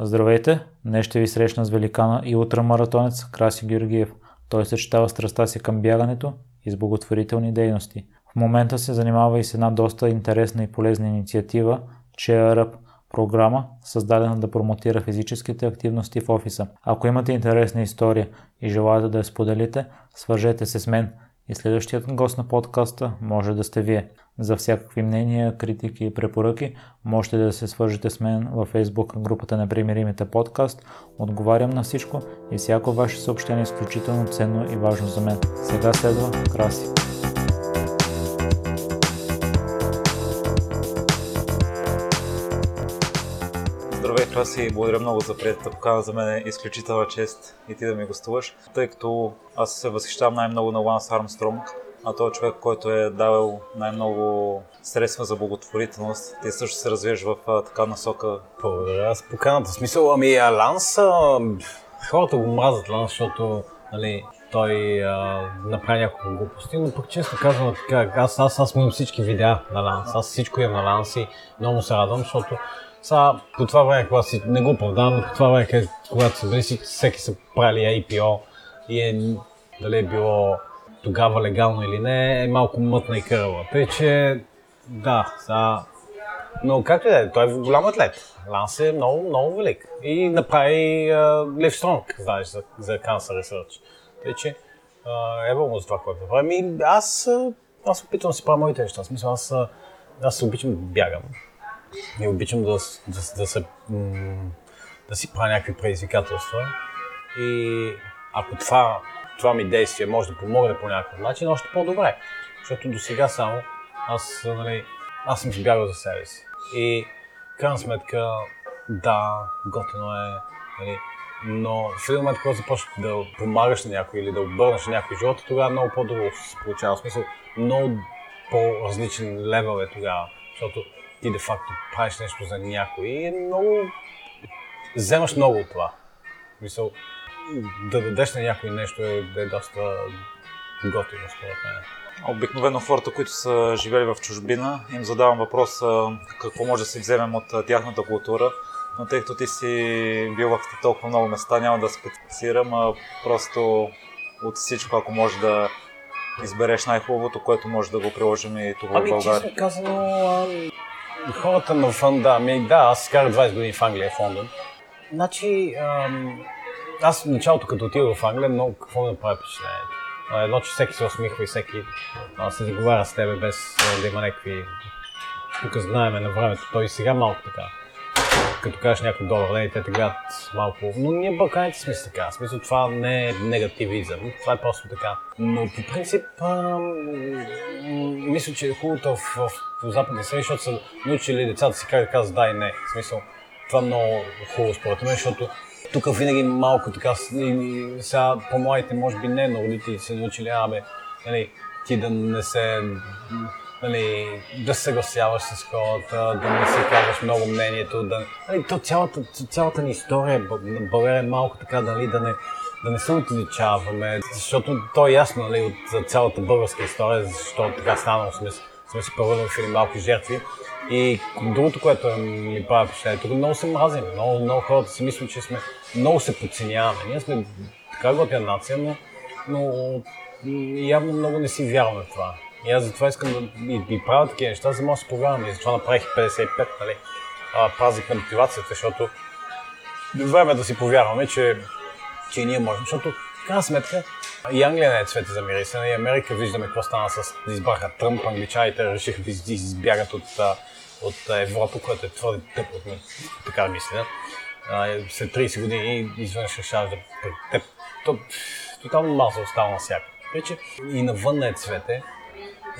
Здравейте! Днес ще ви срещна с великана и ултрамаратонец Краси Георгиев. Той съчетава страстта си към бягането и с благотворителни дейности. В момента се занимава и с една доста интересна и полезна инициатива Cheer програма, създадена да промотира физическите активности в офиса. Ако имате интересна история и желаете да я споделите, свържете се с мен и следващият гост на подкаста може да сте вие. За всякакви мнения, критики и препоръки можете да се свържете с мен във Facebook групата на Примиримите подкаст. Отговарям на всичко и всяко ваше съобщение е изключително ценно и важно за мен. Сега следва Краси. Здравей, Краси, благодаря много за приятата покана. За мен е изключителна чест и ти да ми гостуваш, тъй като аз се възхищавам най-много на Ланс Армстронг, а той е човек, който е давал най-много средства за благотворителност. Ти също се развиеш в а, така насока. Благодаря за поканата. Смисъл, ами Ланс, а, хората го мразят Ланс, защото нали, той а, направи няколко глупости, но пък често казвам така, аз, аз, аз имам всички видеа на Ланс, аз всичко имам на Ланс и много се радвам, защото сега, по това време, когато си, не го оправдавам, но по това време, когато са били, всеки са правили IPO и е, дали е било тогава легално или не, е малко мътна и кърва. Тъй, че да, сега... Но както и да е, той е голям атлет. Ланс е много, много велик. И направи Лев Стронг, знаеш, за, за Cancer Research. Тъй, че е му за това, което направи. Ами, аз, аз опитвам да си правя моите неща. Смисъл, аз, аз обичам да бягам. И обичам да, да, да, се, да си правя някакви предизвикателства. И ако това това ми действие може да помогне по някакъв начин, още по-добре. Защото до сега само аз, нали, аз съм избягал за себе си. И крайна сметка, да, готино е, нали, но в един момент, когато започнеш да помагаш на някой или да обърнеш някой живота, тогава много по-друго се получава. В смисъл, много по-различен левел е тогава, защото ти де факто правиш нещо за някой и е много... Вземаш много от това. Мисъл, да дадеш на някой нещо е, е доста готино, според мен. Обикновено хората, които са живели в чужбина, им задавам въпрос какво може да си вземем от тяхната култура, но тъй като ти си бил в толкова много места, няма да специфицирам, а просто от всичко, ако може да избереш най-хубавото, което може да го приложим и тук ами, в България. Ами, казано, хората на фан, да, ами, да, аз карах 20 години в Англия, в Лондон. Значи, ам, аз в началото, като отидох в Англия, много какво ми направи впечатлението. Едно, че всеки се усмихва и всеки а, се заговаря с тебе без да има някакви... Тук знаеме на времето, той сега малко така. Като кажеш някой долар, не, те те гледат малко. Но ние балканите сме така. В смисъл това не е негативизъм, това е просто така. Но по принцип, а, мисля, че е хубаво в, в, в западни страни, защото са научили децата си как да казват да и не. В смисъл, това е много хубаво според мен, защото тук винаги малко така, сега по-младите може би не, но родителите се научили, абе, нали, ти да не се, нали, да се съгласяваш с хората, да не се казваш много мнението, да, нали, то цялата, цялата ни история, България е малко така, нали, да не, да не се отличаваме, защото то е ясно, нали, от цялата българска история, защото така станало сме, сме се превърнали в малки жертви. И другото, което ми прави впечатление, тук много се мразим. Много, много хората си мислят, че сме много се подценяваме. Ние сме така готина нация, но, но явно много не си вярваме в това. И аз затова искам да и, и правя такива неща, за да мога да се повярвам. И затова направих 55, нали, празник на мотивацията, защото време да си повярваме, че, че ние можем. Защото, в крайна сметка, и Англия не е цвете за мирисане, и Америка виждаме какво стана с избраха Тръмп, англичаните решиха да избягат от, от Европа, което е твърде тъпо така мисля. След 30 години изведнъж решаваш да... Те, то, тотално маса остава на всяка. Вече и навън е цвете,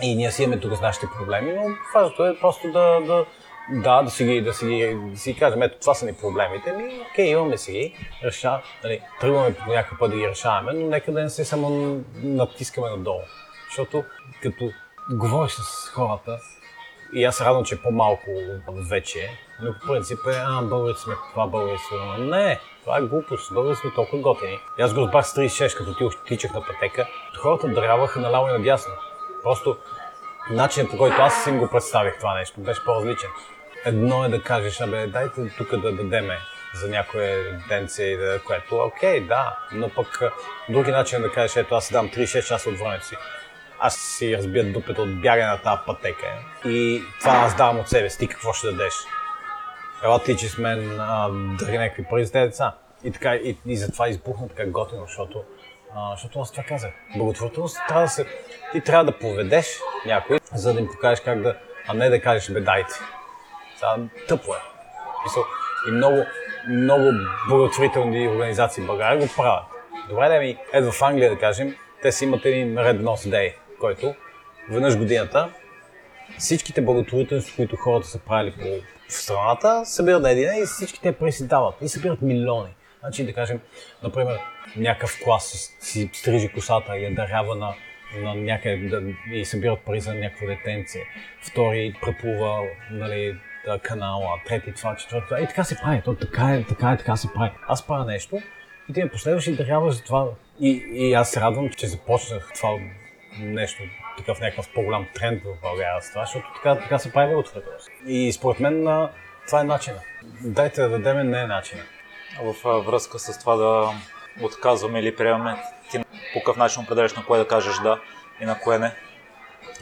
и ние си имаме тук с нашите проблеми, но важното е просто да, да, да, да си ги, да си, ги, да си кажем, ето това са ни проблемите, ми, окей, имаме си ги, реша, нали, тръгваме по някакъв път да ги решаваме, но нека да не се само натискаме надолу. Защото като говориш с хората, и аз радвам, че е по-малко вече, но по принцип е, а, българите сме това, българите сме. Не, това е глупост. Българите сме толкова готини. И аз го разбрах с 36, като ти тичах на пътека. Хората дряваха наляво и надясно. Просто начинът по който аз си го представих това нещо беше по-различен. Едно е да кажеш, абе, дайте тук да дадеме за някое денце, което окей, да, но пък други начин да кажеш, ето аз си дам 36 часа от времето си. Аз си разбия дупето от бягане на тази пътека и това аз давам от себе си. Ти какво ще дадеш? Ела ти, че с мен а, някакви пари за тези деца. И, така, и, и затова избухна така готино, защото, а, защото аз това казах. Благотворителност трябва да се... Ти трябва да поведеш някой, за да им покажеш как да... А не да кажеш, бе, дайте. Това тъпо е. И много, много благотворителни организации в България го правят. Добре да ми, ето в Англия да кажем, те си имат един Red Nose Day, който веднъж годината всичките благотворителности, които хората са правили по в страната, събират на един и всички те пари си дават. И събират милиони. Значи да кажем, например, някакъв клас си стрижи косата и я дарява на, на някъде да, и събират пари за някакво детенце. Втори преплува нали, канала, трети това, четвърти това. И така се прави. То така е, така е, така се прави. Аз правя нещо и ти ме последваш и даряваш за това. И, и аз се радвам, че започнах това нещо, такъв някакъв по-голям тренд в България с това, защото така, така се прави благотворителност. И според мен това е начинът. Дайте да дадем, не е начинът. В връзка с това да отказваме или приемаме, ти по какъв начин определяш на кое да кажеш да и на кое не?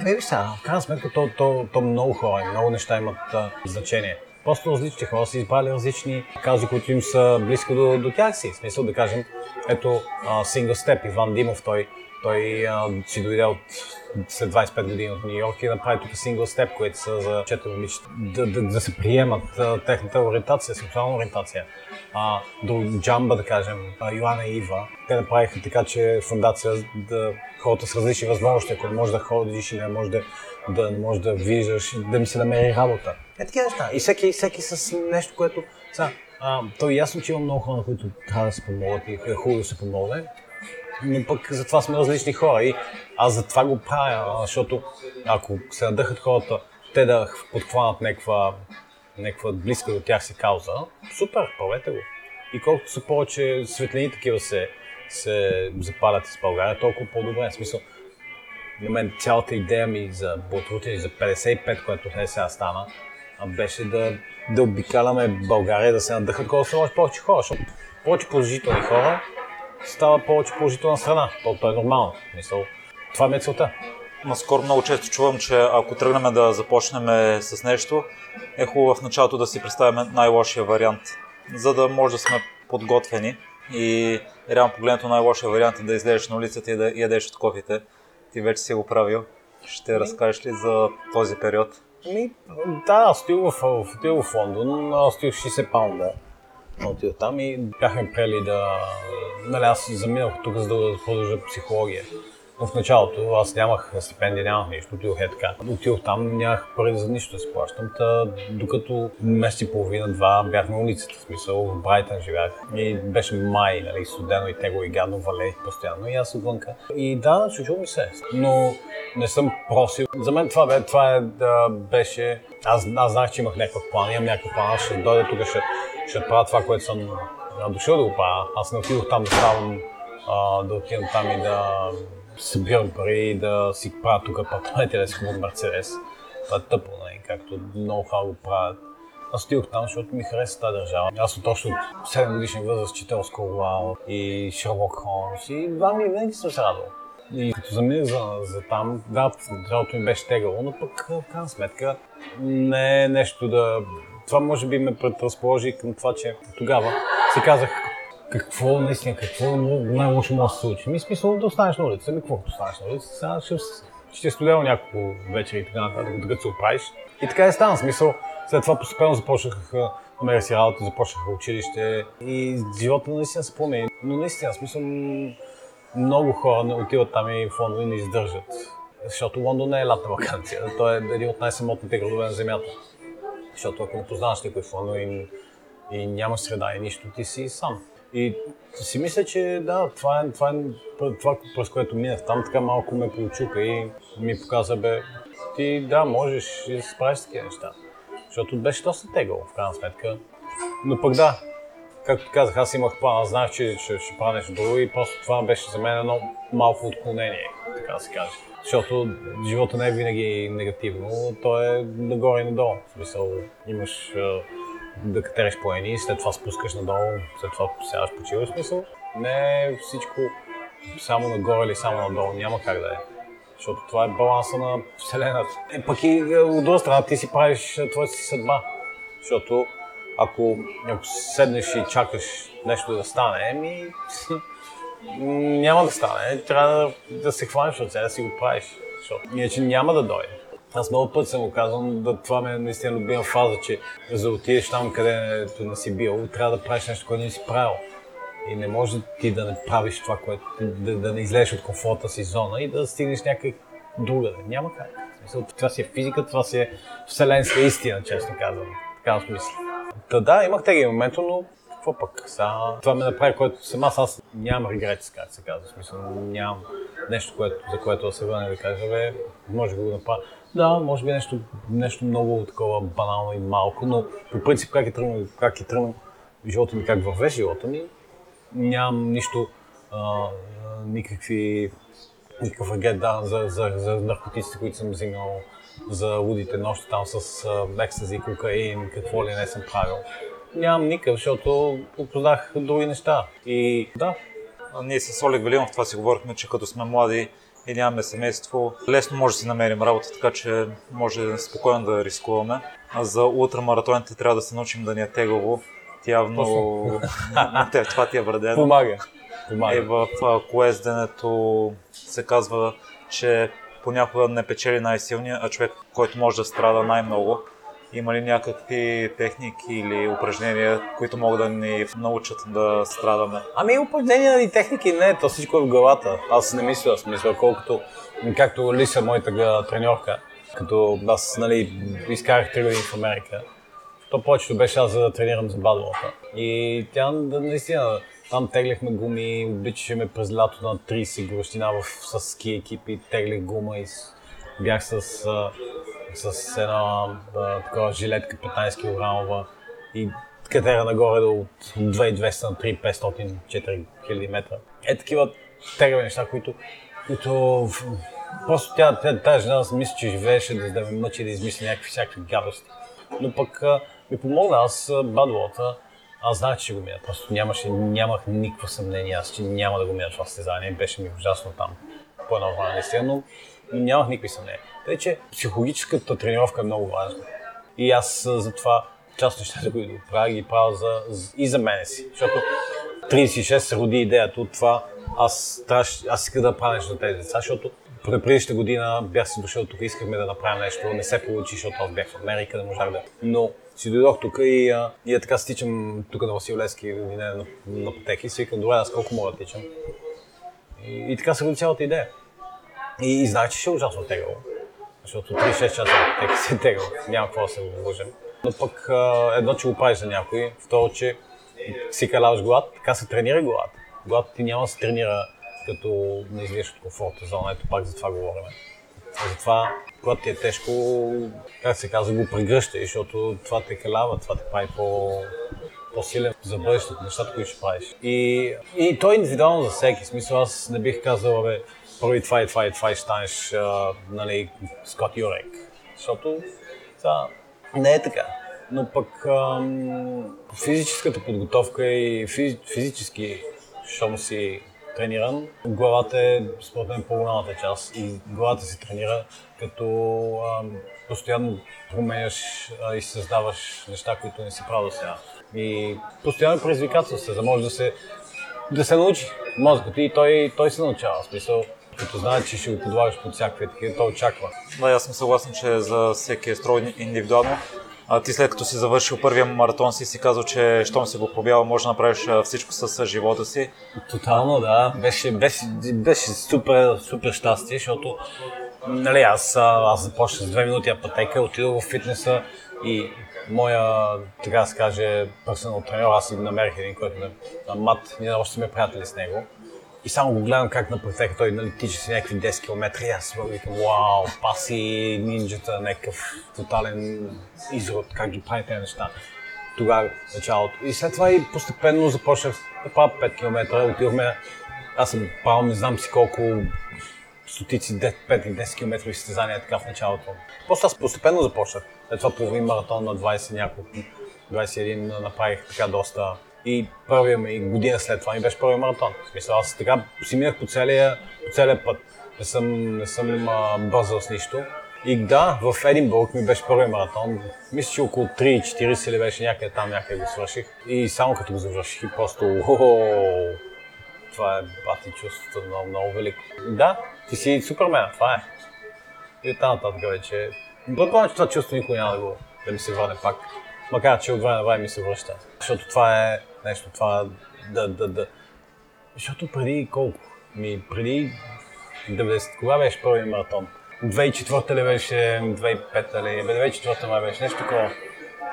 Ами виж сега, в крайна сметка то, то, то много хора, много неща имат а, значение. Просто различни хора са избрали различни кази, които им са близко до, до тях си. В смисъл да кажем, ето а, Single Step, Иван Димов, той той а, си дойде от, след 25 години от Нью Йорк и направи тук сингъл степ, които са за четири момичета. Да, да, да, се приемат а, техната ориентация, сексуална ориентация. А, до Джамба, да кажем, а, Йоанна и Ива, те направиха така, че фундация да хората с различни възможности, ако не можеш да ходиш или не можеш да, да, не можеш да виждаш, да ми се намери работа. Е такива неща. И всеки, всеки с нещо, което... Сега, а, то е ясно, че има много хора, които трябва да се помогат и е хубаво да се помогне но пък затова сме различни хора и аз затова го правя, защото ако се надъхат хората, те да подхванат някаква, някаква близка до тях си кауза, супер, правете го. И колкото са повече светлини такива се, се запалят из България, толкова по-добре. В смисъл, на мен цялата идея ми за Ботрутин за 55, което не сега стана, беше да, да обикаляме България, да се надъхат колкото се повече хора, защото повече положителни хора става повече положителна страна. То, то е нормално. Мисъл, това ми е целта. Наскоро много често чувам, че ако тръгнем да започнем с нещо, е хубаво в началото да си представим най-лошия вариант, за да може да сме подготвени. И реално погледнато най-лошия вариант е да излезеш на улицата и да ядеш от кофите. Ти вече си го правил. Ще ми... разкажеш ли за този период? Ми, да, отидох в, в, в, в Лондон, отидох 60 паунда отидох там и бяхме прели да... Нали, аз заминах тук, за да продължа психология. Но в началото аз нямах стипендия, нямах нищо, отидох е така. Отидох там, нямах пари за нищо да си плащам, та, докато месец и половина-два бях на улицата, в смисъл в Брайтън живях. И беше май, нали, студено и тегло и гадно валех постоянно и аз отвънка. И да, чучу ми се, но не съм просил. За мен това, бе, това е, да, беше... Аз, аз знах, че имах някакъв план, имам някакъв план, аз ще дойда тук, ще, ще правя това, което съм дошъл да го правя. Аз не отидох там да ставам, а, да отидам там и да събирам пари и да си правя тук апартаменти, да си купувам Мерцедес. Това е тъпо, не? Нали? както много хора го правят. Аз отидох там, защото ми хареса тази държава. Аз от още от 7 годишна възраст четел Скорлао и Шерлок Холмс и два ми винаги съм се радвал. И като заминах за, за там, да, началото ми беше тегало, но пък в крайна сметка не е нещо да... Това може би ме предразположи към това, че тогава си казах какво наистина, какво най-лошо може да се случи. Ми смисъл да останеш на улица, ми какво да останеш на улица, сега ще, ще студено няколко вечери и така нататък, докато се оправиш. И така е стана смисъл. След това постепенно започнах намеря си работа, започнах училище и живота наистина се промени. Но наистина, смисъл, много хора не отиват там и в и не издържат. Защото Лондон не е лятна вакансия. Той е един от най-самотните градове на Земята. Защото ако не познаваш никой Лондон и, и нямаш среда и нищо, ти си сам. И си мисля, че да, това е, това, е, това през което минах там, така малко ме получука и ми показа, бе, ти да, можеш и да се справиш такива неща. Защото беше доста тегъл, в крайна сметка. Но пък да, както казах, аз имах план, аз знаех, че ще, ще правя нещо друго и просто това беше за мен едно малко отклонение, така да се каже. Защото живота не е винаги негативно, то е нагоре и надолу. В смисъл, имаш да катериш по едни, след това спускаш надолу, след това сядаш почиваш смисъл. Не е всичко само нагоре или само надолу, няма как да е. Защото това е баланса на Вселената. Е, пък и е, от друга страна ти си правиш е, твоята си съдба. Защото ако, ако седнеш и чакаш нещо да стане, ми няма да стане. Трябва да, да се хванеш от сега да си го правиш. Защото иначе няма да дойде. Аз много път съм го казвам, да, това ми е наистина любима фаза, че за да отидеш там, където не си бил, трябва да правиш нещо, което не си правил. И не може ти да не правиш това, което да, да не излезеш от комфортна си зона и да стигнеш някъде другаде. Няма как. Това си е физика, това си е вселенска истина, честно казвам. Така смисъл. Та да, имах тези моменти, но какво пък? Са, това ме направи, което съм аз, нямам регрет, как се казва. Смисъл, нямам нещо, което, за което да се върна да кажа, бе, може да го направя. Да, може би нещо, нещо много такова банално и малко, но по принцип как е тръгнал, как е тръгнал живота ми, как върве живота ми, нямам нищо, а, никакви, никакъв регет да, за, за, за наркотиците, които съм взимал, за лудите нощи там с екстази, кокаин, какво ли не съм правил. Нямам никакъв, защото опознах други неща. И да. Ние с Олег Велинов това си говорихме, че като сме млади и нямаме семейство, лесно може да си намерим работа, така че може спокойно да рискуваме. А за ултрамаратоните трябва да се научим да ни е тегаво. Явно това ти е вредено. Помага. Помага. И в коезденето се казва, че понякога не печели най-силния, а човек, който може да страда най-много. Има ли някакви техники или упражнения, които могат да ни научат да страдаме? Ами упражнения и техники не, то всичко е в главата. Аз не мисля, аз мисля, колкото, както Лиса, моята треньорка, като аз нали, изкарах 3 години в Америка, то повечето беше аз да тренирам за бадвалата. И тя наистина, там тегляхме гуми, обичаше ме през лято на 30 гощина с ски екипи, теглих гума и бях с с една а, такава жилетка 15 кг и катера нагоре до от 2200 на 3500 4000 метра. Е такива тегави неща, които, които просто тя, тя, тази жена мисля, че живееше да, да ме мъчи да измисли някакви всякакви гадости. Но пък а, ми помогна, аз бадлота, аз знаех, че ще го мина. Просто нямаше, нямах никакво съмнение, аз че няма да го мина това състезание. Беше ми ужасно там по едно време, но нямах никакви съмнения. Тъй, че психологическата тренировка е много важна. И аз затова част от нещата, които правя, ги правя за, и за мене си. Защото 36 се роди идеята от това, аз, трябваше, аз исках да правя нещо за тези деца, защото през предишната година бях си дошъл тук, искахме да направим нещо, не се получи, защото аз бях в Америка, да можах да. Но си дойдох тук и, а, и така стичам тук на Васил на, на, на пътеки, и си викам, добре, аз колко мога да тичам. И, и така се роди цялата идея. И, и знаех, че ще е ужасно тегаво защото 3-6 часа тека се тега, няма какво да се вложим. Но пък едно, че го правиш за някой, второ, че си каляваш глад, така се тренира глад. Глад ти няма да се тренира като не излезеш от комфортна зона, ето пак за това говорим. Затова, когато ти е тежко, как се казва, го прегръщай, защото това те калява, това те прави по, по-силен за бъдещето, нещата, които ще правиш. И, и то е индивидуално за всеки. Смисъл, аз не бих казал, бе, първи това и това и това и станеш а, нали, Скот Юрек. Защото това не е така. Но пък ам, физическата подготовка и физ, физически, щом си трениран, главата е според мен по-голямата част и главата си тренира, като ам, постоянно променяш а, и създаваш неща, които не си правил сега. И постоянно предизвикателство, за да може да се, да се научи мозъкът и той, той се научава. В смисъл, като знае, че ще го подлагаш под всякакви такива, то очаква. Да, аз съм съгласен, че за всеки е строй индивидуално. А ти след като си завършил първия маратон си си казал, че щом си го пробял, може да направиш всичко с живота си. Тотално, да. Беше, беше, беше супер, супер щастие, защото нали, аз, аз започнах с две минути пътека, отидох в фитнеса и моя, така да се каже, персонал тренер, аз си намерих един, който ме, мат, ние още сме приятели с него. И само го гледам как на префекта той нали, тича си някакви 10 км и аз викам, вау, паси, нинджата, някакъв тотален изрод, как ги прави тези неща. Тогава началото. И след това и постепенно започнах да правя 5 км, отидохме, аз съм правил не знам си колко стотици 5 и 10 км състезания така в началото. Просто аз постепенно започнах. След това половин маратон на 20 няколко 21 направих така доста и първия ми година след това ми беше първият маратон. В смисъл, аз така си минах по целия, по целия път. Не съм, не съм а, бързал с нищо. И да, в Единбург ми беше първият маратон. Мисля, че около 3.40 ли беше някъде там, някъде го свърших. И само като го завърших и просто това е бати чувството много, много велико. Да, ти си супермен, това е. И оттам нататък вече. Предполагам, че това чувство никой няма да, го, да ми се върне пак. Макар, че от време на време ми се връща. Защото това е нещо, това да, да, да. Защото преди колко? Ми, преди 90, кога беше първият маратон? 2004 ли беше, 2005 ли, 2004 май беше, нещо такова.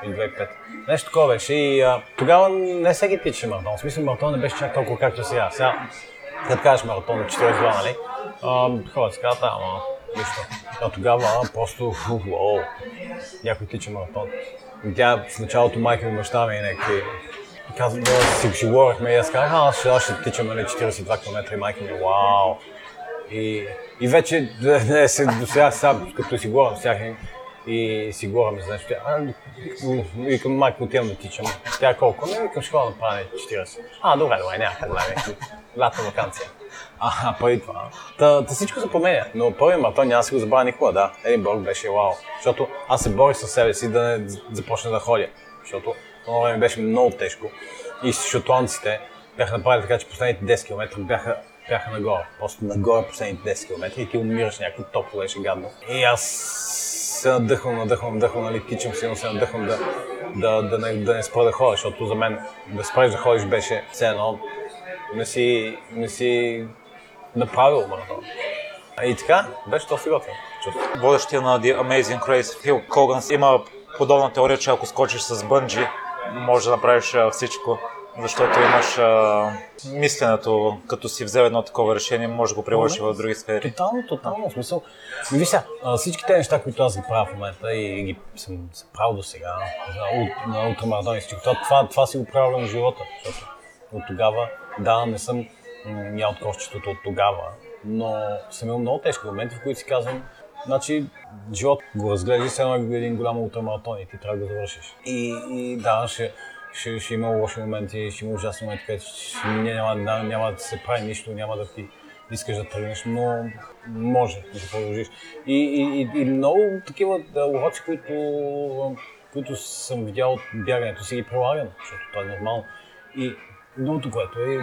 Или 2005. Нещо такова беше и а, тогава не всеки тичаше маратон. В смисъл маратон не беше чак толкова както сега. Сега, като кажеш маратон на 42, нали? Хората си казват, ама нищо. А тогава просто, уау, някой тича маратон. И тя в началото майка ми, баща ми и някакви казвам, да си, си говорихме и аз казах, аз ще, ще тичам нали, 42 км и майка ми, вау. И, и вече, не, се, до сега, сега, като си говорим с тях и си говорим за нещо, а, викам, майка, отивам да тичам. Тя колко? Не, викам, ще да направя 40. А, добре, добре, няма проблеми. Лятна вакансия. А, пари това. Та, та всичко се променя, но първи маратон няма да си го забравя никога, да. Единбург беше вау. Защото аз се борих със себе си да не започна да ходя. Защото това време беше много тежко. И шотландците бяха направили така, че последните 10 км бяха, бяха нагоре. Просто нагоре последните 10 км и ти умираш някакво топло, беше гадно. И аз се надъхвам, надъхвам, надъхвам, нали, тичам силно, се надъхвам да, да, да, не, да не спра да ходя, защото за мен да спреш да ходиш беше все едно не си, не си направил маратон. И така, беше доста готвен. Водещия на The Amazing Race, Фил Коганс, има подобна теория, че ако скочиш с бънджи, може да направиш всичко, защото имаш а, мисленето, като си взел едно такова решение, може да го приложиш в други сфери. Тотално, тотално. В смисъл, ми вися, всички тези неща, които аз ги правя в момента и ги съм се правил до сега, на, на ултрамаратон и всичко, това, това си го правя на живота, защото от тогава, да, не съм я от кошчетото от тогава, но съм имал много тежки моменти, в които си казвам, Значи, живот го разглежда се едно един голям ултрамаратон и ти трябва да го завършиш. И, и да, ще, ще, ще има лоши моменти, ще има ужасни моменти, където няма, няма, няма да се прави нищо, няма да ти искаш да тръгнеш, но може да продължиш. И, и, и, и много такива уроци, които, които съм видял от бягането, си ги прилагам, защото това е нормално. И другото, което е,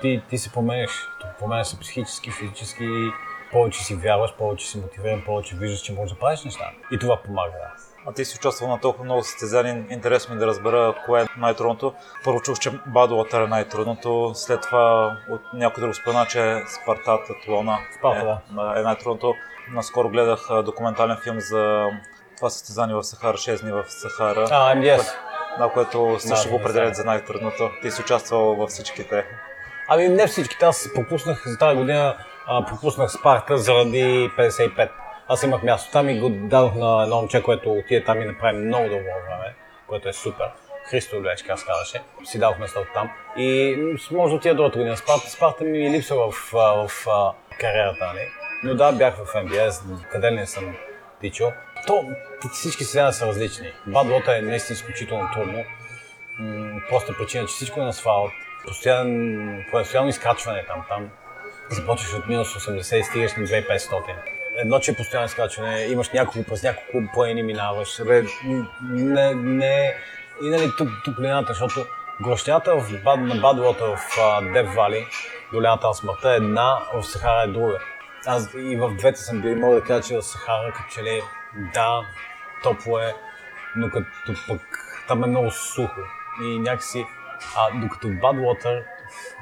ти, ти се променяш. Променяш се психически, физически, повече си вярваш, повече си мотивиран, повече виждаш, че можеш да правиш неща. И това помага. А ти си участвал на толкова много състезания. Интересно ми да разбера кое е най-трудното. Първо чух, че Бадуатър е най-трудното. След това от някой друг спомена, че Спартата, Тлона Спарта, е, да. е най-трудното. Наскоро гледах документален филм за това състезание в Сахара, 6 дни в Сахара. А, yes. На което също го определят за най-трудното. Ти си участвал във всичките. Ами не всичките. Аз пропуснах за тази година а, пропуснах Спарта заради 55. Аз имах място там и го дадох на едно момче, което отиде там и направи много добро време, което е супер. Христо Лечка, аз казваше. Си дадох местото там. И може да отида другата година. Спарта, Спарта ми липсва в, в, в кариерата, нали? Но да, бях в МБС, къде не съм тичал. То, всички сезона са различни. Бадлота е наистина изключително трудно. Просто причина, че всичко е на асфалт. Постоянно, постоянно изкачване там. Там започваш от минус 80 и стигаш на 2500. Едно, че е постоянно скачане, имаш няколко през няколко планини минаваш. Бе, не, не, и нали, топлината, защото гощята в бад, на Бадлота в Дев Вали, долината на смъртта е една, в Сахара е друга. Аз и в двете съм бил и мога да кажа, че в Сахара, като че ли, да, топло е, но като пък там е много сухо. И някакси, а докато Бадвотър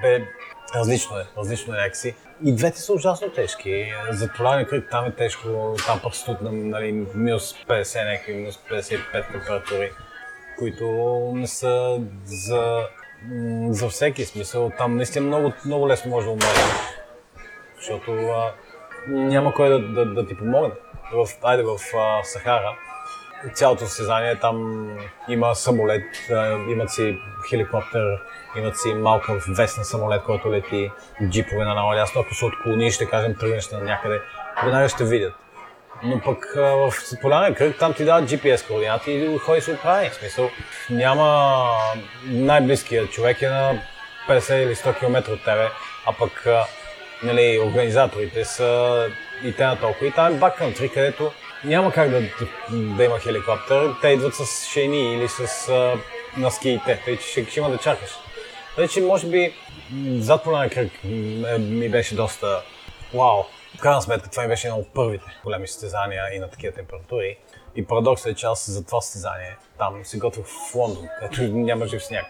бе Различно е, различно е някакси. И двете са ужасно тежки. За това кръг там е тежко, там пък стоят на нали, минус 50, някакви минус 55 температури, които не са за, за всеки смисъл. Там наистина много, много лесно може да умреш, защото а, няма кой да, да, да ти помогне. В, айде в а, Сахара, цялото състезание там има самолет, имат си хеликоптер, имат си малка вестен самолет, който лети, джипове на наладясно. Ако се отклони, ще кажем, тръгнеш на някъде, веднага ще видят. Но пък в полярен кръг там ти дават GPS координати и ходи се оправи. В смисъл, няма най-близкият човек е на 50 или 100 км от тебе, а пък нали, организаторите са и те на толкова. И там е баккънтри, където няма как да, да има хеликоптер. Те идват с шейни или с а, на скиите, тъй че ще, ще има да чакаш. Тъй че може би зад полярен кръг ми беше доста вау. В крайна сметка това ми беше едно от първите големи състезания и на такива температури. И парадоксът е, че аз за това състезание там се готвих в Лондон, където няма жив сняг.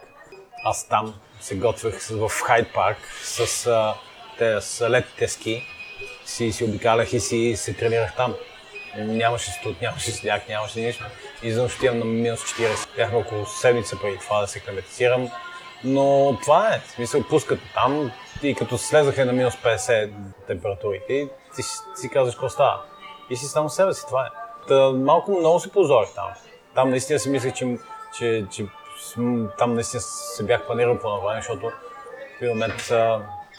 Аз там се готвих в Хайд парк с, а, те, с летите ски. Си, си обикалях и си се тренирах там. Нямаше студ, нямаше сняг, нямаше нищо. И за отивам на минус 40. Бяхме около седмица преди това да се климатизирам. Но това е, смисъл, пускат там и като слезаха на минус 50 температурите, ти си, казваш какво става. И си само себе си, това е. Та, малко много се позорих там. Там наистина си мислех, че, че, че там наистина се бях планирал по наване, защото в момент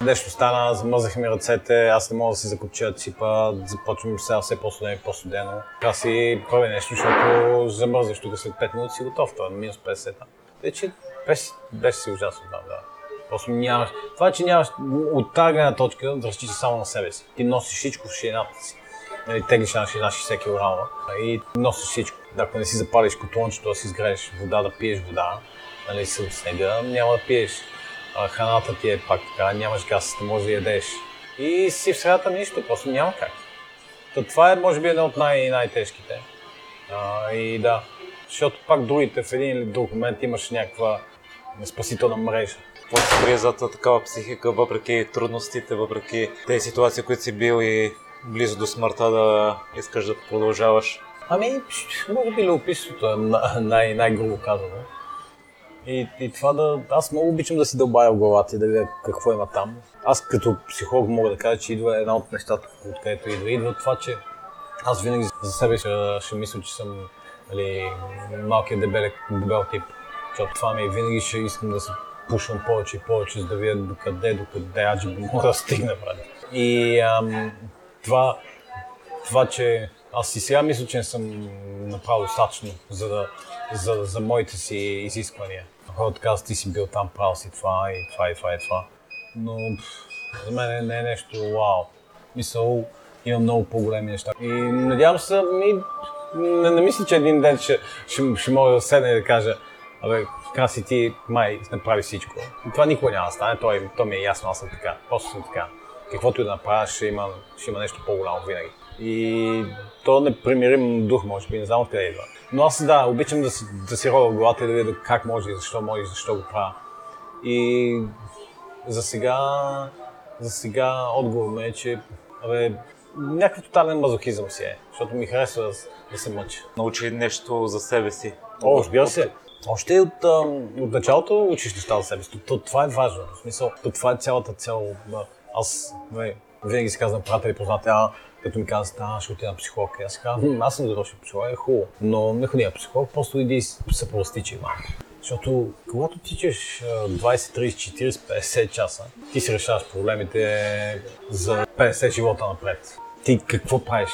нещо стана, замързаха ми ръцете, аз не мога да си закопча ципа, започвам сега все по-студено и по-студено. Така си прави нещо, защото замързаш тук след 5 минути си готов, това е минус 50 там. Тъй, че беше, беше си ужасно там, да. Просто нямаш. Това, че нямаш от тази гледна точка да разчиташ само на себе си. Ти носиш всичко в ширината си. Нали, теглиш на ширина 60 кг и носиш всичко. Ако не си запалиш котлончето, да си изгрееш вода, да пиеш вода, нали, с снега, няма да пиеш. А, храната ти е пак така, нямаш газ, не можеш да ядеш. И си в средата нищо, просто няма как. Та това е, може би, една от най- най-тежките. А, и да, защото пак другите в един или друг момент имаш някаква спасителна мрежа. Какво се крие зад такава психика, въпреки трудностите, въпреки тези ситуации, които си бил и близо до смъртта да искаш да продължаваш? Ами, може би любопитството е най- най-грубо казано. И, и това да... Аз много обичам да си дълбая в главата и да видя какво има там. Аз като психолог мога да кажа, че идва една от нещата, откъдето идва. Идва това, че аз винаги за себе ще, ще мисля, че съм нали, малкият дебел, дебел тип. Защото това ми винаги ще искам да се пушвам повече и повече, за да видя докъде, докъде аджи мога да стигна. Брат. И ам, това, това, че аз и сега мисля, че не съм направил достатъчно, за, да, за, за моите си изисквания. Хората казват, ти си бил там, правил си това и това и това и това. Но за мен не е нещо вау. Мисъл, има много по-големи неща. И надявам се, ми, не, не мисля, че един ден ще, ще, ще мога да седна и да кажа, абе, Краси ти май направи всичко. И това никога няма да стане, то, е, то ми е ясно, аз съм така, просто съм така. Каквото и да направя, ще има, ще има нещо по-голямо винаги. И то непримирим дух, може би, не знам откъде идва. Но аз да, обичам да да си в главата и да видя как може и защо може и защо го правя. И за сега, за сега отговор ми е, че абе, някакъв тотален мазохизъм си е, защото ми харесва да, да се мъча. Научи нещо за себе си. О, разбира се. Още от, от началото учиш неща за себе си. Това е важно. В смисъл, това е цялата цел. Аз не, винаги си казвам приятели познати, а като ми казват, а, ще отида на психолог. Аз казвам, аз съм дошъл психолог, е хубаво. Но не ходи на психолог, просто иди и се простичай малко. Защото когато тичаш 20, 30, 40, 50 часа, ти си решаваш проблемите за 50 живота напред. Ти какво правиш?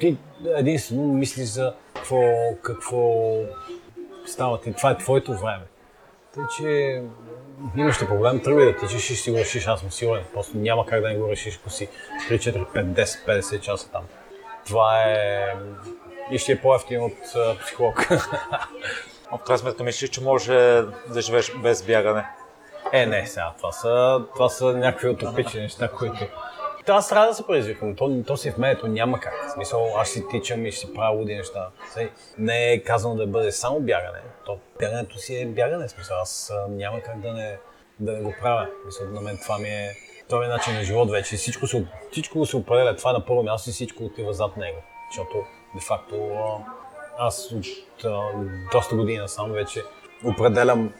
Ти единствено мислиш за какво, какво става ти. Това е твоето време. Тъй, че имаш ли проблем, тръгвай да тичаш и ще си го решиш, аз съм сигурен. Просто няма как да не го решиш, ако си 3, 4, 5, 10, 50 часа там. Това е... И ще е по-ефтин от uh, психолог. В крайна сметка мислиш, че може да живееш без бягане? Е, не, сега. Това са, това са някакви утопични неща, които аз трябва да се предизвикам. То, то си в мен, то няма как. В смисъл, аз си тичам и си правя луди неща. Не е казано да бъде само бягане. То бягането си е бягане. В смисъл, аз няма как да не, да не го правя. Мисъл, на мен това ми е този начин на живот вече. Всичко се, всичко се определя. Това е на първо място и всичко отива зад него. Защото, де-факто, аз от доста години насам вече определям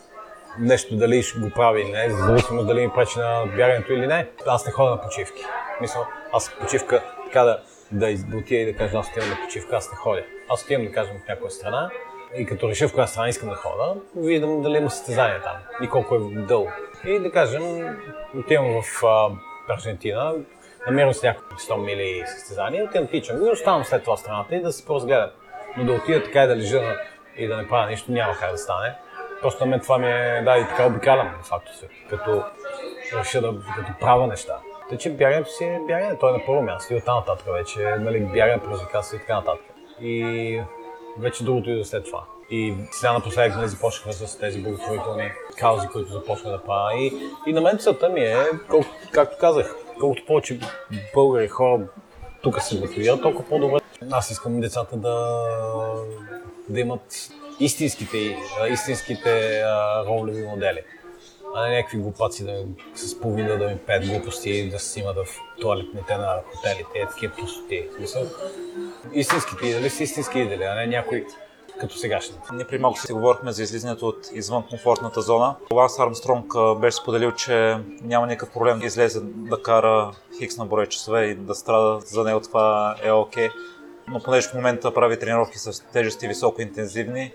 нещо дали ще го прави или не, зависимо дали ми пречи на бягането или не. Аз не ходя на почивки. Мисля, аз почивка, така да, да, да отида и да кажа, аз отивам на почивка, аз не ходя. Аз отивам да кажем в някоя страна и като реша в коя страна искам да хода, виждам дали има състезание там и колко е дълго. И да кажем, отивам в а, Аржентина, намирам си някакви 100 мили състезания, отивам тичам и оставам след това страната и да се поразгледам. Но да отида така и да лежа и да не правя нищо, няма как да стане. Просто на мен това ми е, да, и така обикалям, de факто се, като реша да, като правя неща. Тъй, че бягането си е бягане, той е на първо място и оттам нататък вече, нали, бягане, предизвикателство и така нататък. И вече другото идва след това. И сега напоследък нали, започнахме с тези благотворителни каузи, които започнах да правя. И, и на мен целта ми е, колко, както казах, колкото повече българи хора тук се мотивират, толкова по-добре. Аз искам децата да, да имат истинските, истинските а, ролеви модели. А не някакви глупаци да, с половина да ми пет глупости да се снимат в туалетните на хотелите, е такива пустоти. Истинските идеали са истински идеали, а не някой като сегашните. Ние при малко си говорихме за излизането от извън комфортната зона. Ланс Армстронг беше споделил, че няма никакъв проблем да излезе да кара хикс на брой часове и да страда за него това е окей. Okay. Но понеже в момента прави тренировки с тежести високо интензивни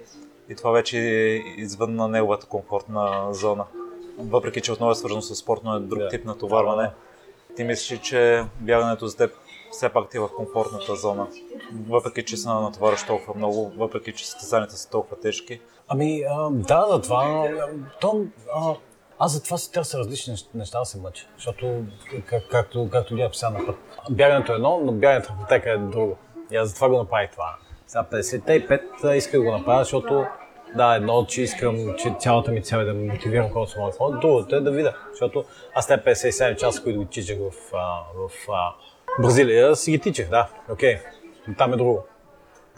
и това вече е извън на неговата комфортна зона. Въпреки, че отново е свързано с спортно е друг тип натоварване. Ти мислиш, че бягането за теб все пак ти е в комфортната зона, въпреки че се натоварваш толкова много, въпреки че състезанията са толкова тежки? Ами, а, да, за това. То, а, аз затова си търся различни неща да се мъча, защото, как, както, както гледам сега на път, бягането е едно, но бягането в пътека е друго. И аз затова го направих това. Сега 55 исках да го направя, защото да, едно, че искам, че цялата ми цел е да ме мотивирам колкото съм марафон. Другото е да видя, защото аз те 57 часа, които го тичах в, в, в Бразилия, си ги тичах, да, окей. Okay. Там е друго.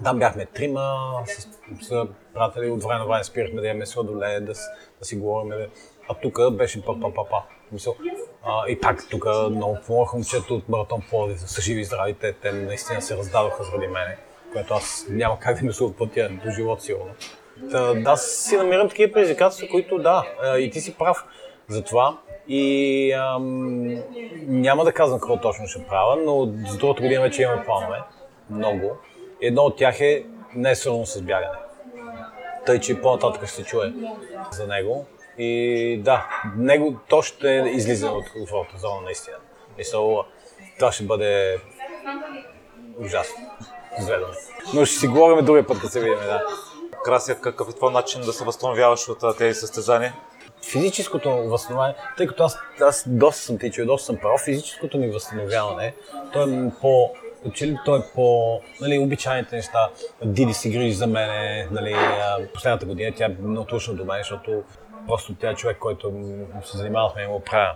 Там бяхме трима с, с приятели, от време на време спирахме да имаме сладоле, да, да си говорим. Да... А тук беше па па па па. Мисъл, а, и пак тук много помогнаха момчета от Маратон Плоди, са живи и здрави, те, те наистина се раздадоха заради мене, което аз няма как да ми се отплатя до живот сигурно. Та, да, си намирам такива предизвикателства, които да, и ти си прав за това. И ам, няма да казвам какво точно ще правя, но за другата година вече имаме планове. Много. Едно от тях е не е свързано с бягане. Тъй, че по-нататък ще се чуе за него. И да, него то ще излиза от комфортна зона наистина. Мисъл, това ще бъде ужасно. Зведане. Но ще си говорим другия път, като се видим, да. Красия, какъв е твой начин да се възстановяваш от тези състезания? Физическото възстановяване, тъй като аз, аз доста съм тичал, доста съм правил, физическото ми възстановяване, то е по, че ли той е по нали, обичайните неща. Диди си грижи за мене, нали, последната година тя е много точно до мен, защото просто тя е човек, който се занимавахме и го правя.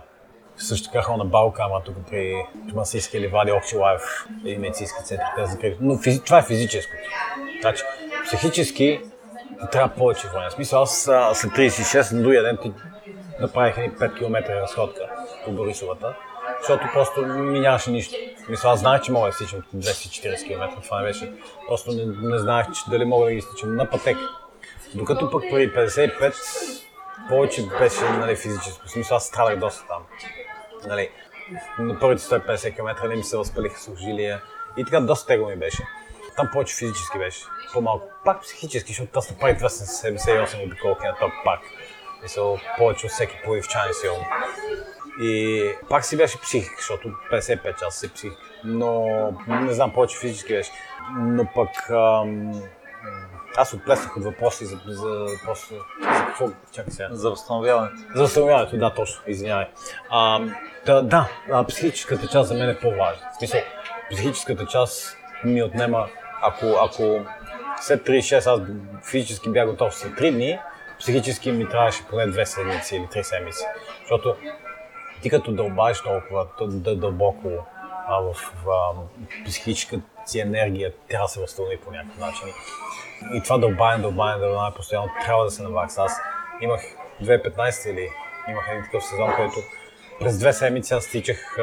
Също така на Балкама, тук при Томасийски или Вади Окчи Лайф и медицински център, те закрити. Но физи... това е физическото. Значи, психически трябва повече време. Смисъл, аз след 36 на другия ден ти направих 5 км разходка по Борисовата, защото просто ми нямаше нищо. Мисля, аз знаех, че мога да стичам 240 км, това не беше. Просто не, не знаех, че дали мога да ги стичам на пътек. Докато пък при 55 повече беше нали, физическо. В смисъл, аз страдах доста там. Нали, на първите 150 км не ми се възпалиха сухожилия и така доста тегло ми беше. Там повече физически беше, по-малко. Пак психически, защото аз направих 278 обиколки на топ пак. Мисъл, повече от всеки поливчани силно. И пак си беше психик, защото 55 часа си психик. Но не знам, повече физически беше. Но пък ам, аз отплеснах от въпроси за, за, просто, какво? Чакай сега. За възстановяването. За възстановяването, да, точно, извинявай. А, да, да, психическата част за мен е по-важна. В смисъл, психическата част ми отнема, ако, ако след 36 аз физически бях готов след 3 дни, психически ми трябваше поне 2 седмици или 3 седмици. Защото ти като дълбаеш толкова дълбоко а, в, в, в психическата си енергия, да се възстанови по някакъв начин. И това дълбаене, дълбаене, дълбаене постоянно трябва да се навакса. Аз имах 2015 или имах един такъв сезон, който през две седмици аз стичах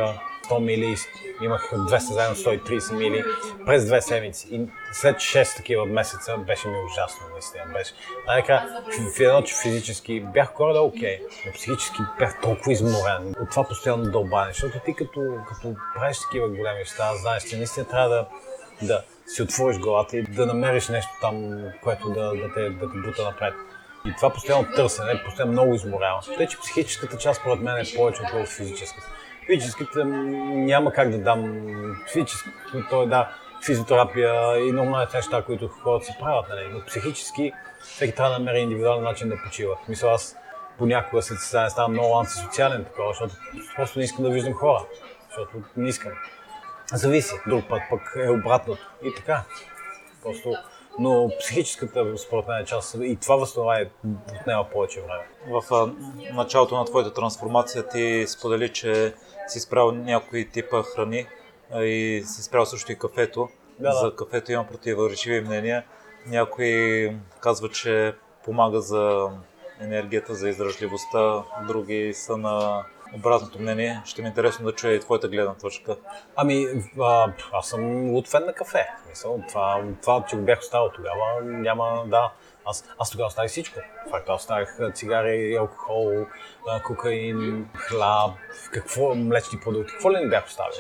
100 мили, имах две състезания 130 мили през две седмици. И след 6 такива месеца беше ми ужасно, наистина. Беше. Най-накрая, в едно, че физически бях горе да окей, но психически бях толкова изморен от това постоянно дълбане, защото ти като, като правиш такива големи неща, знаеш, че наистина трябва да, да си отвориш главата и да намериш нещо там, което да, да, те, да те бута напред. И това постоянно търсене, постоянно много изморява. Тъй, че психическата част, според мен, е повече от физическата. физическата няма как да дам физическото, то е да, физиотерапия и нормалните неща, които хората се правят, нали? но психически всеки трябва да намери индивидуален начин да почива. Смисъл аз понякога състезание ставам много антисоциален, такова, защото просто не искам да виждам хора, защото не искам. Зависи, друг път пък е обратното. И така. Просто но психическата мен е част и това възстановяване отнема повече време. В началото на твоята трансформация ти сподели, че си спрял някои типа храни и си спрял също и кафето. Да, да. За кафето има противоречиви мнения. Някои казват, че помага за енергията, за издръжливостта, други са на обратното мнение. Ще ми е интересно да чуя и твоята гледна точка. Ами, а, аз съм от фен на кафе. Мисъл, това, това, че го бях оставил тогава, няма да. Аз, аз тогава оставих всичко. Факт, аз оставих цигари, алкохол, кокаин, хляб, какво, млечни продукти, какво ли не бях оставил.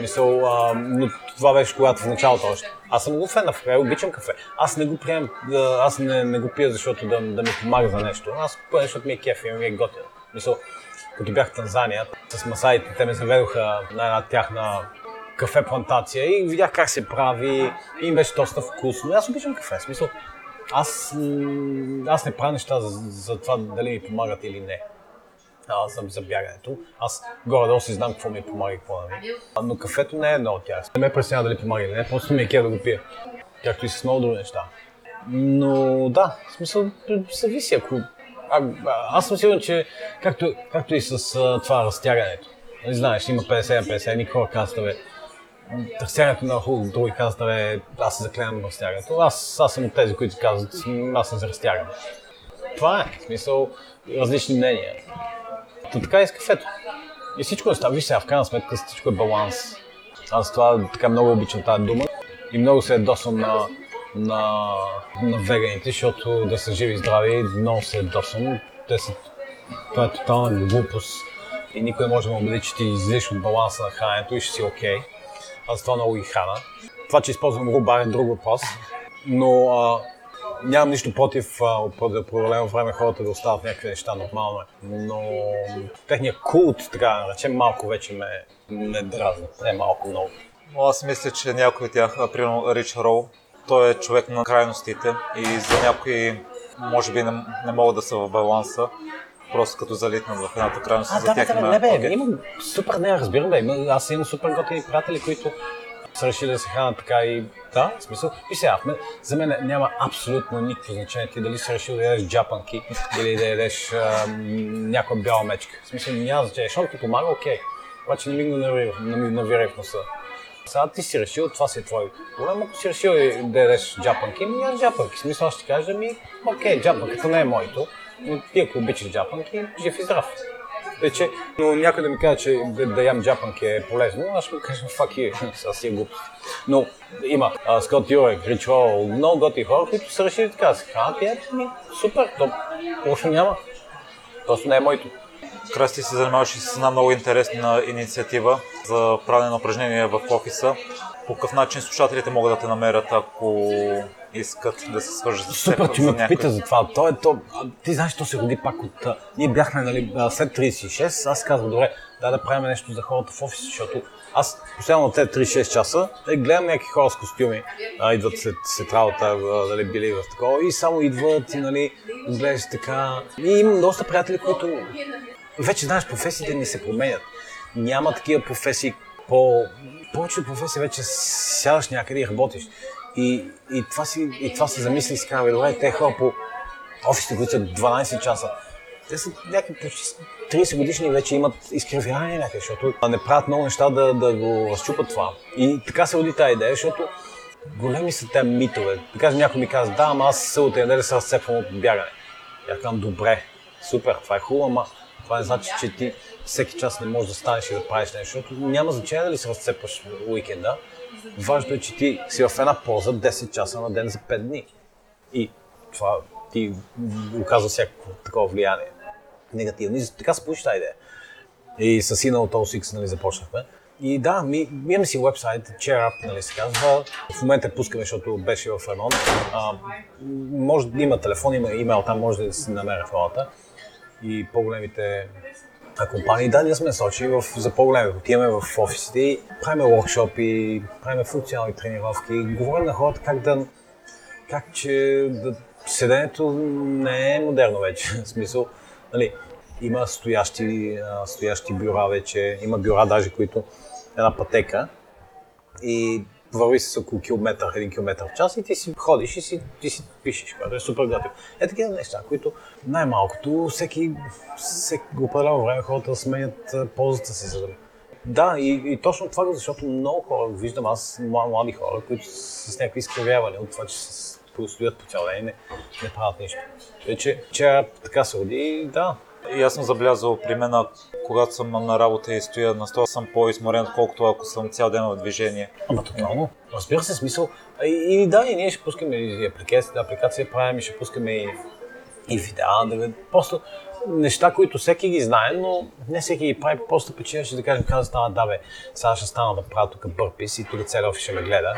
Мисъл, а, но това беше когато в началото още. Аз съм го фен на кафе, обичам кафе. Аз не го приемам, аз не, не го пия, защото да, да ми помага за нещо. Аз пия, защото ми е кеф и ми е готин. Мисъл, като бях в Танзания, с масаите, те ме заведоха на една тяхна кафе плантация и видях как се прави и им беше доста вкусно. Аз обичам кафе, смисъл. Аз, аз не правя неща за, за това дали ми помагат или не. А, за, за бягането. Аз горе-долу си знам какво ми помага и какво не ми. Но кафето не е едно от тях. Не ме преснява дали помага или не, просто ми е кер да го пия. Както и с много други неща. Но да, в смисъл, зависи. Ако а, аз съм сигурен, че както, както и с а, това разтягането. Не нали знаеш, има 50-50, едни хора казват, бе, разтягането на хубаво, други казват, бе, аз се заклевам в разтягането. Аз, аз съм от тези, които казват, аз съм за разтягане. Това е, в смисъл, различни мнения. То така и с кафето. И всичко е става. Виж сега, в крайна сметка всичко е баланс. Аз това така много обичам тази дума и много се ядосвам на на, на веганите, защото да са живи и здрави, много се досвам. Те са, това е тотална глупост и никой не може да ме убеди, че ти излиш от баланса на храненето и ще си окей. Okay. Аз това много ги храна. Това, че използвам руба е друг въпрос, но а, нямам нищо против а, да продължавам време хората да остават някакви неща, нормално е. Но техният култ, така да наречем, малко вече ме, ме дразни. Не малко, много. Аз мисля, че някой от тях, примерно Рич Роу, той е човек на крайностите и за някои може би не, не могат да са в баланса, просто като залитнат в едната крайност. А, за да, тях да, има... не бе, okay. има супер, не, разбирам бе, има, аз имам супер готини приятели, които са решили да се хранят така и да, в смисъл. И сега, за мен няма абсолютно никакво значение ти дали си решил да ядеш джапанки или да ядеш някаква бяла мечка. В смисъл няма значение, защото ти помага, окей. Обаче не ми го навирай в носа. Сега ти си решил, това си е твой проблем. Ако си решил да ядеш джапанки, ми ядеш джапанки. Смисъл, аз ще кажа, ми, окей, джапанката не е моето, но ти ако обичаш джапанки, жив и здрав. Вече, но някой да ми каже, че да, да ям джапанки е полезно, аз ще му кажа, fuck you, сега си е глупост. Но има Скот Юрек, Рич много готи хора, които са решили така се хранят и ето ми, супер, то лошо няма. Просто не е моето. Красти се занимаваш и с една много интересна инициатива за правене на упражнения в офиса. По какъв начин слушателите могат да те намерят, ако искат да се свържат с Супер, че ме пита за това. То е то, ти знаеш, то се роди пак от... Ние бяхме нали, след 36, аз казвам, добре, да да правим нещо за хората в офиса, защото аз постоянно те 36 часа е, гледам някакви хора с костюми, а, идват след, след работа, дали били в такова и само идват и нали, гледаш така. И имам доста приятели, които вече знаеш, професиите ни се променят. Няма такива професии по... Повечето професии вече сядаш някъде и работиш. И, и, това, си, и това се замисли и си казваме, добре, те хора по офисите, които са 12 часа, те са някакви почти 30 годишни вече имат изкривяване някъде, защото не правят много неща да, да го разчупат това. И така се роди тази идея, защото големи са те митове. Да кажем, някой ми казва, да, ама аз събота и неделя се разцепвам от бягане. Я казвам, добре, супер, това е хубаво, ама това не значи, че ти всеки час не можеш да станеш и да правиш нещо, защото няма значение дали се разцепваш уикенда. Важно е, че ти си в една полза 10 часа на ден за 5 дни. И това ти оказва всякакво такова влияние. Негативно. И така се получи тази идея. И с Сина от OSX нали, започнахме. И да, ми, имаме си вебсайт, CheerUp, нали се казва. В момента пускаме, защото беше в ремонт. А, може да има телефон, има имейл, там може да се намеря хората и по-големите компании, да, ние сме насочени за по-големи. Отиваме в офисите и правим workshop правим функционални тренировки, говорим на хората как да, как че да, седенето не е модерно вече. В смисъл, нали, има стоящи, стоящи бюра вече, има бюра даже, които една пътека и върви с около километър, един километър в час и ти си ходиш и си, ти си пишеш, което е супер готино. Е такива неща, които най-малкото всеки, всеки определено време хората сменят ползата си. За да... Да, и, и точно това, защото много хора, виждам аз, млади хора, които с някакви изкривявания от това, че се стоят по цял ден и не, не правят нищо. Тъй, че, така се роди, да, и аз съм забелязал при мен, когато съм на работа и стоя на стола, съм по-изморен, отколкото ако съм цял ден в движение. Ама тотално. Разбира се, смисъл. И, и да, и ние ще пускаме и апликация, апликация правим и ще пускаме и, и видеа. Да, просто неща, които всеки ги знае, но не всеки ги прави. Просто причина ще да кажем, каза стана, да бе, сега ще стана да правя тук бърпис и тук целият офис ще ме гледа.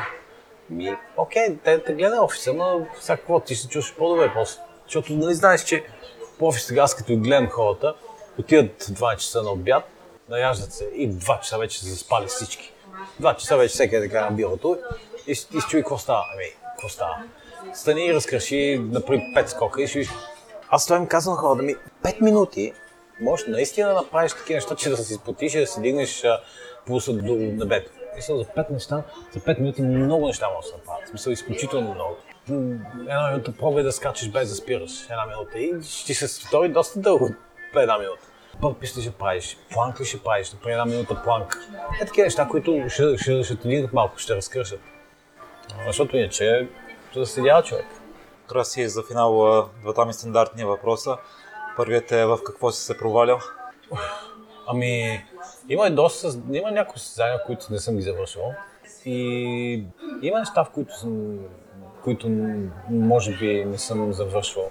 Ми, окей, те те гледа офиса, но всяко ти се чувстваш по-добре после. Защото нали знаеш, че по офис сега, аз като гледам хората, отиват 2 часа на обяд, наяждат се и 2 часа вече са заспали всички. 2 часа вече всеки е така на бюрото и, и си чуи какво става. Ами, какво става? Стани и разкръши, направи 5 скока и ще виж. Аз това им казвам на хората ми, 5 минути можеш наистина да направиш такива неща, че да се изпотиш и да се дигнеш пулса до небето. Мисля, за 5 неща, за 5 минути много неща може да се направят. Смисъл, изключително много една минута пробвай да скачаш без да спираш една минута и ще ти се стори доста дълго една минута. Бърпиш ли ще правиш, планк ли ще правиш, например една минута планк. Е такива неща, които ще, ще, ще дигнат малко, ще разкръшат. Защото иначе да седява човек. Краси за финал двата ми стандартни въпроса. Първият е в какво си се провалял? Ами, има и доста, има някои състезания, които не съм ги завършил. И има неща, в които съм които може би не съм завършвал.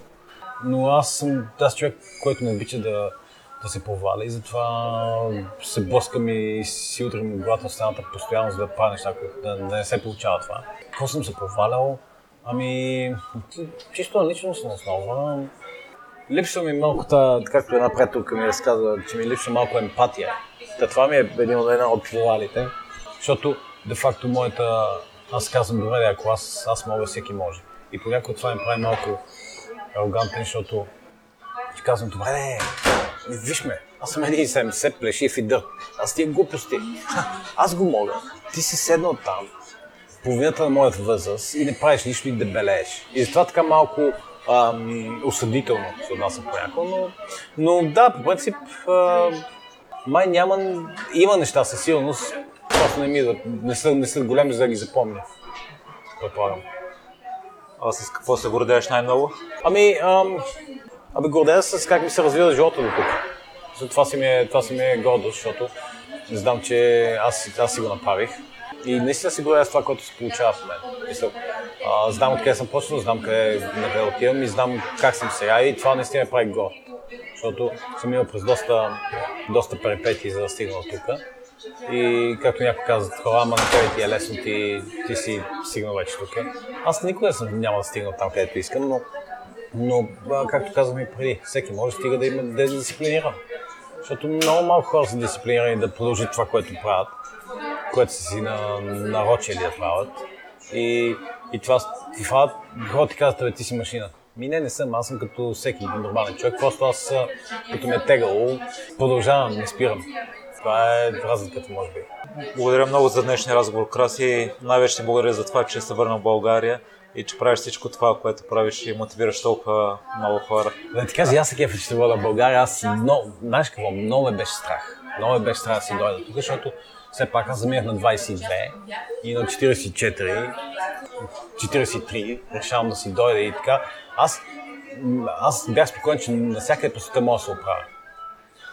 Но аз съм аз човек, който не обича да, да се проваля и затова се блъскам и си утрям главата в стената постоянно, за да правя неща, да, да не се получава това. Какво съм се провалял? Ами, чисто на личностна основа. Липсва ми малко, та, както една приятелка ми разказа, че ми липсва малко емпатия. Та това ми е един от една от провалите, защото де-факто моята аз казвам, добре, ако аз, аз мога, всеки може. И понякога това ми прави малко арогантен, защото ти казвам, добре, виж ме, аз съм един 70 плешив и дър. Аз тия глупости. Аз го мога. Ти си седнал там, половината на моята възраст и не правиш нищо и дебелееш. И затова така малко ам, осъдително се отнася понякога, но, но да, по принцип, а, май няма, има неща със сигурност, Просто не ми идват. Не са, не са големи, за да ги запомня. Предполагам. А с какво се гордееш най-много? Ами, ам, абе, гордея с как ми се развива живота до тук. За това си ми е, това си ми е гордост, защото не знам, че аз, аз си го направих. И наистина си гордея с това, което се получава в мен. Мисля, а, знам откъде съм почнал, знам къде, къде отивам и знам как съм сега и това наистина ме прави горд. Защото съм имал през доста, доста перипетии, за да стигна от тук. И както някой казват, хора, ама тебе ти е лесно, ти, ти си стигнал вече тук. Аз никога съм, няма да стигна там, където искам, но, но както казахме и преди, всеки може стига да, има, да е дисциплиниран. Защото много малко хора са дисциплинирани да продължат това, което правят, което са си на, нарочили да правят. И, и това, това хората ти казват, ти си машина. Ми не, не съм. Аз съм като всеки нормален човек. Просто аз, като ме е тегало, продължавам, не спирам. Това е разликата, може би. Благодаря много за днешния разговор, Краси. Най-вече ти благодаря за това, че се върна в България и че правиш всичко това, което правиш и мотивираш толкова много хора. Да ти кажа, аз се кефа, че се в България. Аз много, знаеш какво, много ме беше страх. Много ме беше страх да си дойда тук, защото все пак аз заминах на 22 и на 44, 43 решавам да си дойда и така. Аз, аз бях спокоен, че навсякъде по света мога да се оправя.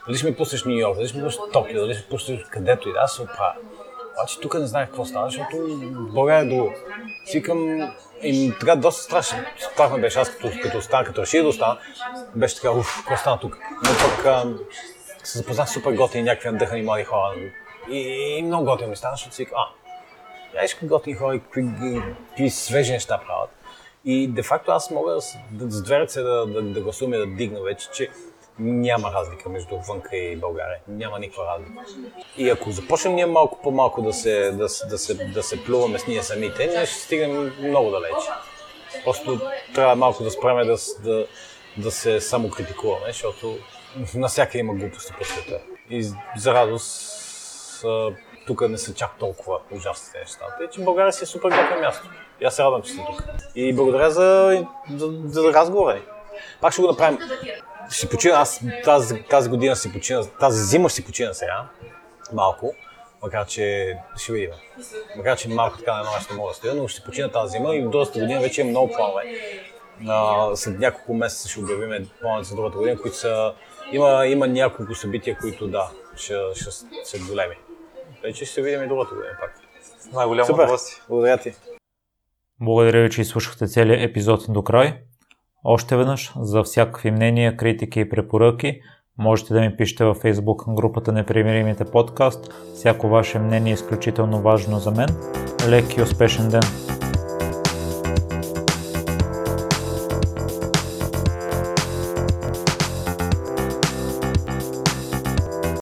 Дали ще ми пуснеш Нью Йорк, дали ще ми пуснеш Токио, дали ще ми пуснеш където и да, се оправя. Обаче тук не знаех какво става, защото България е до... Свикам и така доста страшно. Страх ме беше аз като, като остана, като реших да остана, беше така, уф, какво стана тук? Но пък а, се запознах супер готини някакви надъхани млади хора. И, и много готино ми стана, защото си а, виж какви готини хора, какви свежи неща правят. И де факто аз мога да, с две ръце да, да, да гласувам и да дигна вече, че Няма разлика между вънка и България. Няма никаква разлика. И ако започнем ние малко по-малко да се, да, да, се, да се плюваме с ние самите, ние ще стигнем много далече. Просто трябва малко да спреме да, да, да се самокритикуваме, защото навсякъде има глупости по света. И за радост тук не са чак толкова ужасните неща. Тъй, че България си е супер готино място. И аз се радвам, че сте тук. И благодаря за, за, за разговора. Пак ще го направим. Ще си почина, аз тази, тази година си почина, тази зима си почина сега, малко, макар че ще видим. Макар че малко така на нощ ще мога да стоя, но ще почина тази зима и до доста година вече имам много планове. А, след няколко месеца ще обявим плановете за другата година, които са... Има, има няколко събития, които да, ще, ще са големи. Вече ще се видим и другата година пак. Най-голямо удоволствие. Благодаря ти. Благодаря ви, че изслушахте целият епизод до край. Още веднъж, за всякакви мнения, критики и препоръки, можете да ми пишете във Facebook групата Непримиримите подкаст. Всяко ваше мнение е изключително важно за мен. Лек и успешен ден!